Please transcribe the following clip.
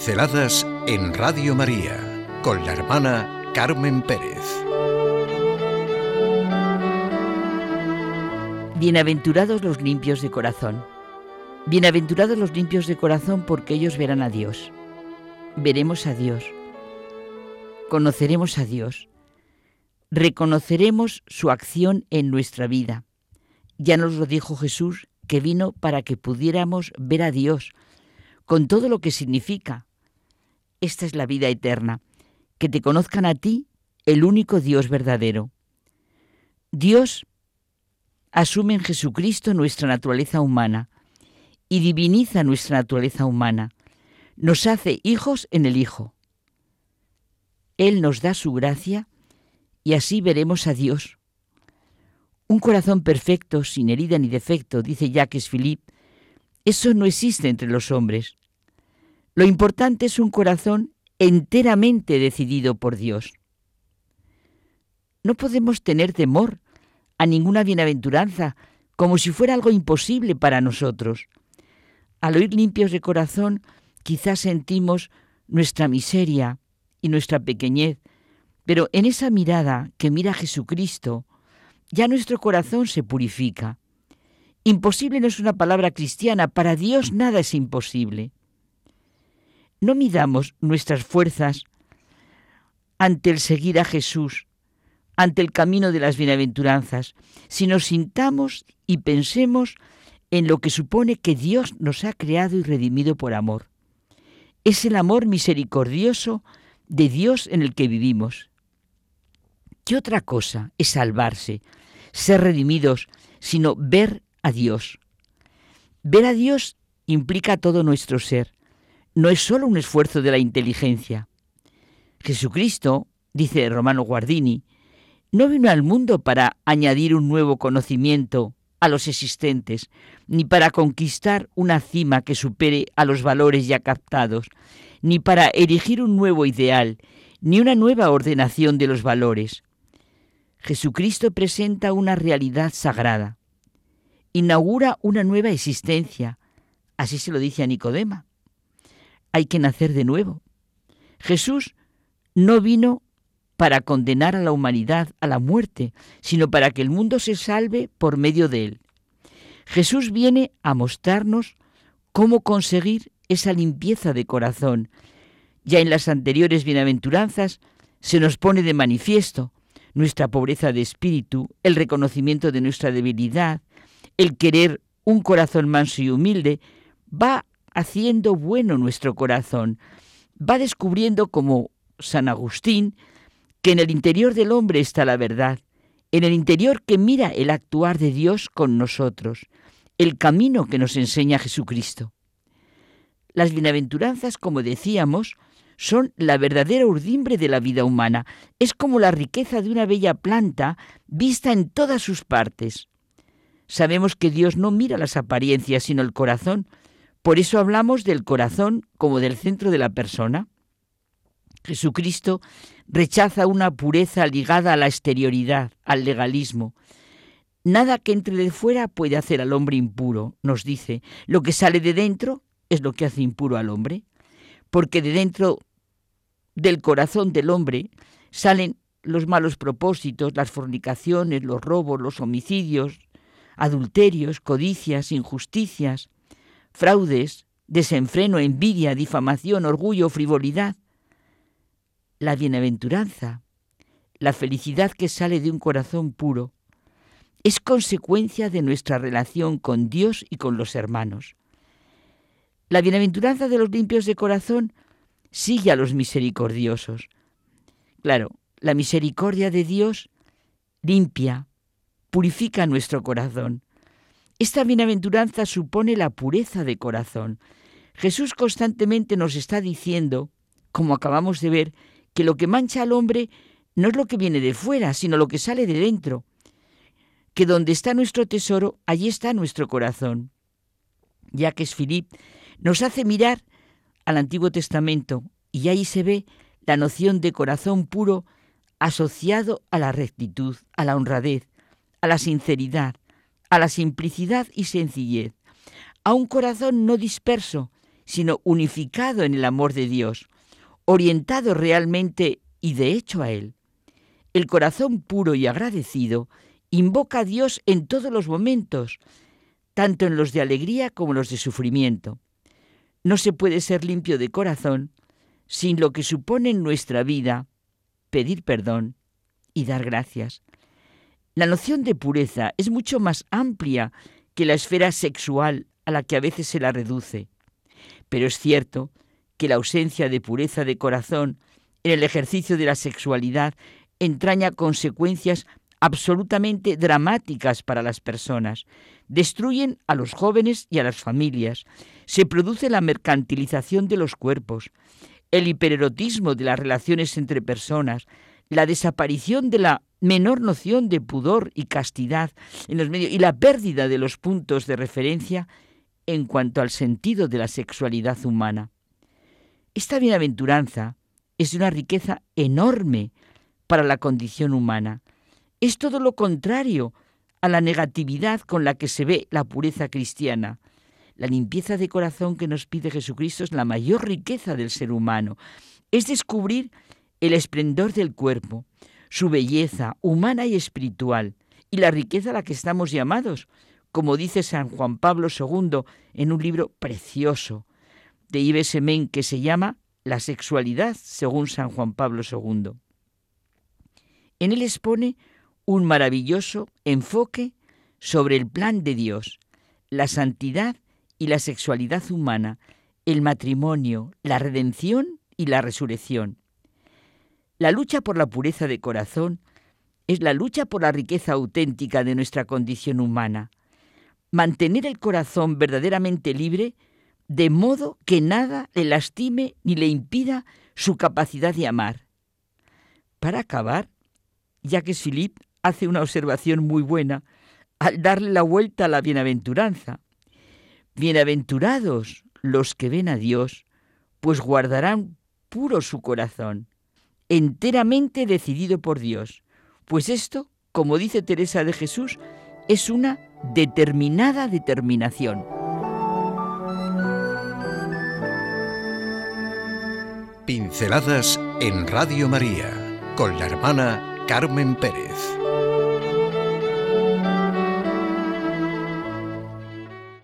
Pinceladas en Radio María con la hermana Carmen Pérez. Bienaventurados los limpios de corazón. Bienaventurados los limpios de corazón porque ellos verán a Dios. Veremos a Dios. Conoceremos a Dios. Reconoceremos su acción en nuestra vida. Ya nos lo dijo Jesús, que vino para que pudiéramos ver a Dios, con todo lo que significa. Esta es la vida eterna, que te conozcan a ti, el único Dios verdadero. Dios asume en Jesucristo nuestra naturaleza humana y diviniza nuestra naturaleza humana. Nos hace hijos en el Hijo. Él nos da su gracia y así veremos a Dios. Un corazón perfecto, sin herida ni defecto, dice Jacques Philippe, eso no existe entre los hombres. Lo importante es un corazón enteramente decidido por Dios. No podemos tener temor a ninguna bienaventuranza como si fuera algo imposible para nosotros. Al oír limpios de corazón, quizás sentimos nuestra miseria y nuestra pequeñez, pero en esa mirada que mira a Jesucristo, ya nuestro corazón se purifica. Imposible no es una palabra cristiana, para Dios nada es imposible. No midamos nuestras fuerzas ante el seguir a Jesús, ante el camino de las bienaventuranzas, sino sintamos y pensemos en lo que supone que Dios nos ha creado y redimido por amor. Es el amor misericordioso de Dios en el que vivimos. ¿Qué otra cosa es salvarse, ser redimidos, sino ver a Dios? Ver a Dios implica todo nuestro ser no es solo un esfuerzo de la inteligencia. Jesucristo, dice Romano Guardini, no vino al mundo para añadir un nuevo conocimiento a los existentes, ni para conquistar una cima que supere a los valores ya captados, ni para erigir un nuevo ideal, ni una nueva ordenación de los valores. Jesucristo presenta una realidad sagrada, inaugura una nueva existencia, así se lo dice a Nicodema hay que nacer de nuevo. Jesús no vino para condenar a la humanidad a la muerte, sino para que el mundo se salve por medio de él. Jesús viene a mostrarnos cómo conseguir esa limpieza de corazón. Ya en las anteriores bienaventuranzas se nos pone de manifiesto nuestra pobreza de espíritu, el reconocimiento de nuestra debilidad, el querer un corazón manso y humilde, va haciendo bueno nuestro corazón. Va descubriendo como San Agustín que en el interior del hombre está la verdad, en el interior que mira el actuar de Dios con nosotros, el camino que nos enseña Jesucristo. Las bienaventuranzas, como decíamos, son la verdadera urdimbre de la vida humana. Es como la riqueza de una bella planta vista en todas sus partes. Sabemos que Dios no mira las apariencias, sino el corazón, por eso hablamos del corazón como del centro de la persona. Jesucristo rechaza una pureza ligada a la exterioridad, al legalismo. Nada que entre de fuera puede hacer al hombre impuro, nos dice. Lo que sale de dentro es lo que hace impuro al hombre, porque de dentro del corazón del hombre salen los malos propósitos, las fornicaciones, los robos, los homicidios, adulterios, codicias, injusticias, fraudes, desenfreno, envidia, difamación, orgullo, frivolidad. La bienaventuranza, la felicidad que sale de un corazón puro, es consecuencia de nuestra relación con Dios y con los hermanos. La bienaventuranza de los limpios de corazón sigue a los misericordiosos. Claro, la misericordia de Dios limpia, purifica nuestro corazón. Esta bienaventuranza supone la pureza de corazón. Jesús constantemente nos está diciendo, como acabamos de ver, que lo que mancha al hombre no es lo que viene de fuera, sino lo que sale de dentro. Que donde está nuestro tesoro, allí está nuestro corazón. Ya que es Filip, nos hace mirar al Antiguo Testamento y ahí se ve la noción de corazón puro asociado a la rectitud, a la honradez, a la sinceridad, a la simplicidad y sencillez, a un corazón no disperso, sino unificado en el amor de Dios, orientado realmente y de hecho a Él. El corazón puro y agradecido invoca a Dios en todos los momentos, tanto en los de alegría como en los de sufrimiento. No se puede ser limpio de corazón sin lo que supone en nuestra vida pedir perdón y dar gracias. La noción de pureza es mucho más amplia que la esfera sexual a la que a veces se la reduce. Pero es cierto que la ausencia de pureza de corazón en el ejercicio de la sexualidad entraña consecuencias absolutamente dramáticas para las personas. Destruyen a los jóvenes y a las familias. Se produce la mercantilización de los cuerpos, el hipererotismo de las relaciones entre personas, la desaparición de la menor noción de pudor y castidad en los medios y la pérdida de los puntos de referencia en cuanto al sentido de la sexualidad humana. Esta bienaventuranza es una riqueza enorme para la condición humana. Es todo lo contrario a la negatividad con la que se ve la pureza cristiana. La limpieza de corazón que nos pide Jesucristo es la mayor riqueza del ser humano. Es descubrir el esplendor del cuerpo, su belleza humana y espiritual, y la riqueza a la que estamos llamados, como dice San Juan Pablo II en un libro precioso de Yves Semen que se llama La sexualidad según San Juan Pablo II. En él expone un maravilloso enfoque sobre el plan de Dios, la santidad y la sexualidad humana, el matrimonio, la redención y la resurrección. La lucha por la pureza de corazón es la lucha por la riqueza auténtica de nuestra condición humana, mantener el corazón verdaderamente libre, de modo que nada le lastime ni le impida su capacidad de amar. Para acabar, Jacques Philippe hace una observación muy buena al darle la vuelta a la bienaventuranza. Bienaventurados los que ven a Dios, pues guardarán puro su corazón, enteramente decidido por Dios. Pues esto, como dice Teresa de Jesús, es una determinada determinación. Pinceladas en Radio María con la hermana Carmen Pérez.